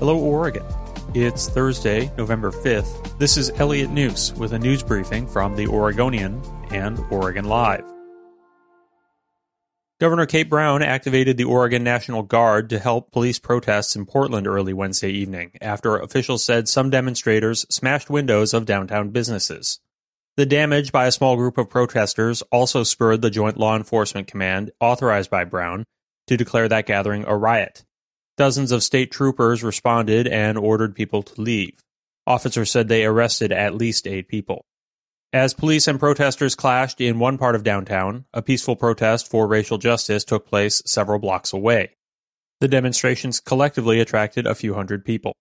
Hello, Oregon. It's Thursday, November 5th. This is Elliot Njus with a news briefing from the Oregonian and Oregon Live. Governor Kate Brown activated the Oregon National Guard to help police protests in Portland early Wednesday evening after officials said some demonstrators smashed windows of downtown businesses. The damage by a small group of protesters also spurred the Joint Law Enforcement Command, authorized by Brown, to declare that gathering a riot. Dozens of state troopers responded and ordered people to leave. Officers said they arrested at least eight people. As police and protesters clashed in one part of downtown, a peaceful protest for racial justice took place several blocks away. The demonstrations collectively attracted a few hundred people.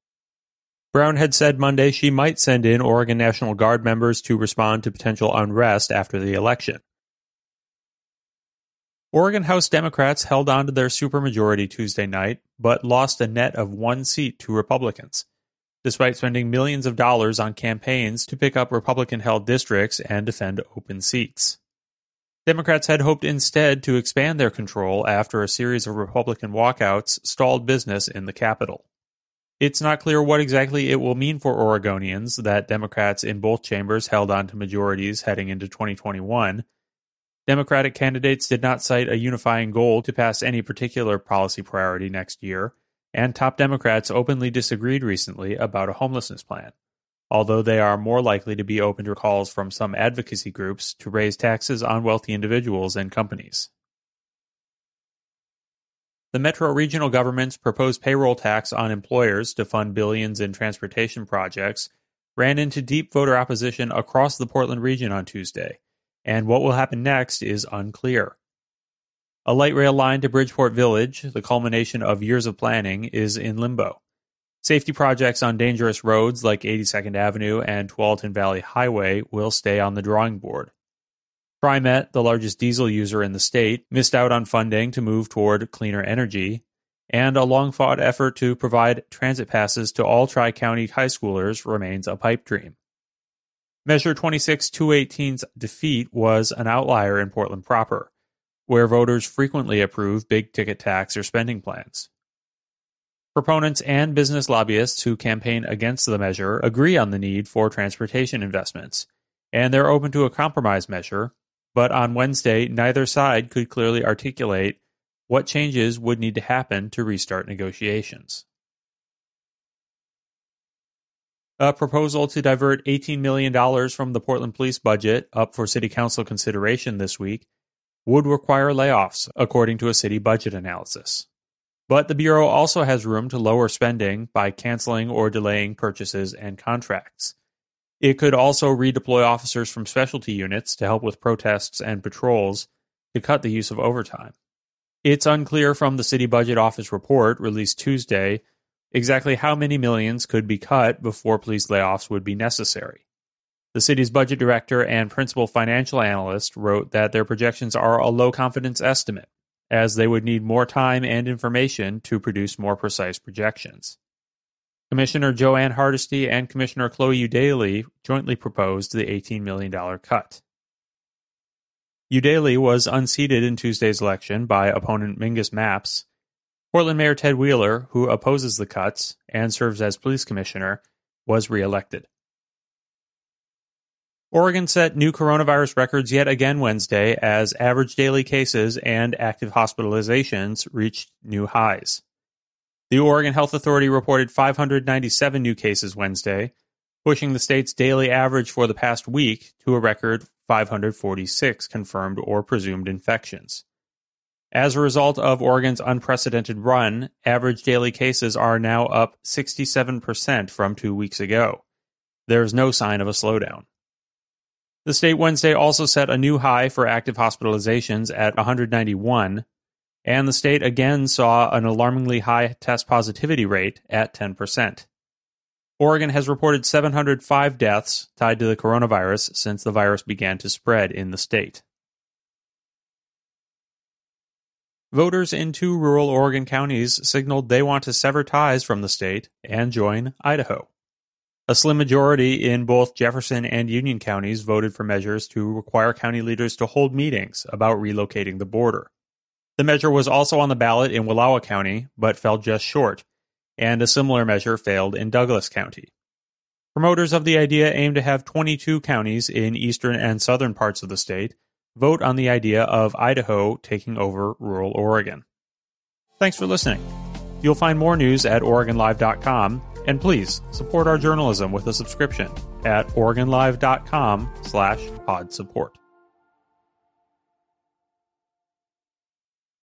Brown had said Monday she might send in Oregon National Guard members to respond to potential unrest after the election. Oregon House Democrats held on to their supermajority Tuesday night, but lost a net of one seat to Republicans, despite spending millions of dollars on campaigns to pick up Republican held districts and defend open seats. Democrats had hoped instead to expand their control after a series of Republican walkouts stalled business in the Capitol. It's not clear what exactly it will mean for Oregonians that Democrats in both chambers held on to majorities heading into 2021 Democratic candidates did not cite a unifying goal to pass any particular policy priority next year, and top Democrats openly disagreed recently about a homelessness plan, although they are more likely to be open to calls from some advocacy groups to raise taxes on wealthy individuals and companies. The Metro regional government's proposed payroll tax on employers to fund billions in transportation projects ran into deep voter opposition across the Portland region on Tuesday and what will happen next is unclear. A light rail line to Bridgeport Village, the culmination of years of planning, is in limbo. Safety projects on dangerous roads like 82nd Avenue and Tualatin Valley Highway will stay on the drawing board. TriMet, the largest diesel user in the state, missed out on funding to move toward cleaner energy, and a long fought effort to provide transit passes to all Tri County high schoolers remains a pipe dream. Measure 26 218's defeat was an outlier in Portland proper, where voters frequently approve big ticket tax or spending plans. Proponents and business lobbyists who campaign against the measure agree on the need for transportation investments, and they're open to a compromise measure, but on Wednesday, neither side could clearly articulate what changes would need to happen to restart negotiations. A proposal to divert $18 million from the Portland police budget up for city council consideration this week would require layoffs, according to a city budget analysis. But the Bureau also has room to lower spending by canceling or delaying purchases and contracts. It could also redeploy officers from specialty units to help with protests and patrols to cut the use of overtime. It's unclear from the City Budget Office report released Tuesday exactly how many millions could be cut before police layoffs would be necessary. The city's budget director and principal financial analyst wrote that their projections are a low confidence estimate, as they would need more time and information to produce more precise projections. Commissioner Jo Ann Hardesty and Commissioner Chloe Eudaly jointly proposed the $18 million cut. Eudaly was unseated in Tuesday's election by opponent Mingus Mapps, Portland Mayor Ted Wheeler, who opposes the cuts and serves as police commissioner, was reelected. Oregon set new coronavirus records yet again Wednesday as average daily cases and active hospitalizations reached new highs. The Oregon Health Authority reported 597 new cases Wednesday, pushing the state's daily average for the past week to a record 546 confirmed or presumed infections. As a result of Oregon's unprecedented run, average daily cases are now up 67% from two weeks ago. There is no sign of a slowdown. The state Wednesday also set a new high for active hospitalizations at 191, and the state again saw an alarmingly high test positivity rate at 10%. Oregon has reported 705 deaths tied to the coronavirus since the virus began to spread in the state. Voters in two rural Oregon counties signaled they want to sever ties from the state and join Idaho. A slim majority in both Jefferson and Union counties voted for measures to require county leaders to hold meetings about relocating the border. The measure was also on the ballot in Wallowa County, but fell just short, and a similar measure failed in Douglas County. Promoters of the idea aim to have 22 counties in eastern and southern parts of the state vote on the idea of Idaho taking over rural Oregon. Thanks for listening. You'll find more news at OregonLive.com, and please support our journalism with a subscription at OregonLive.com slash support.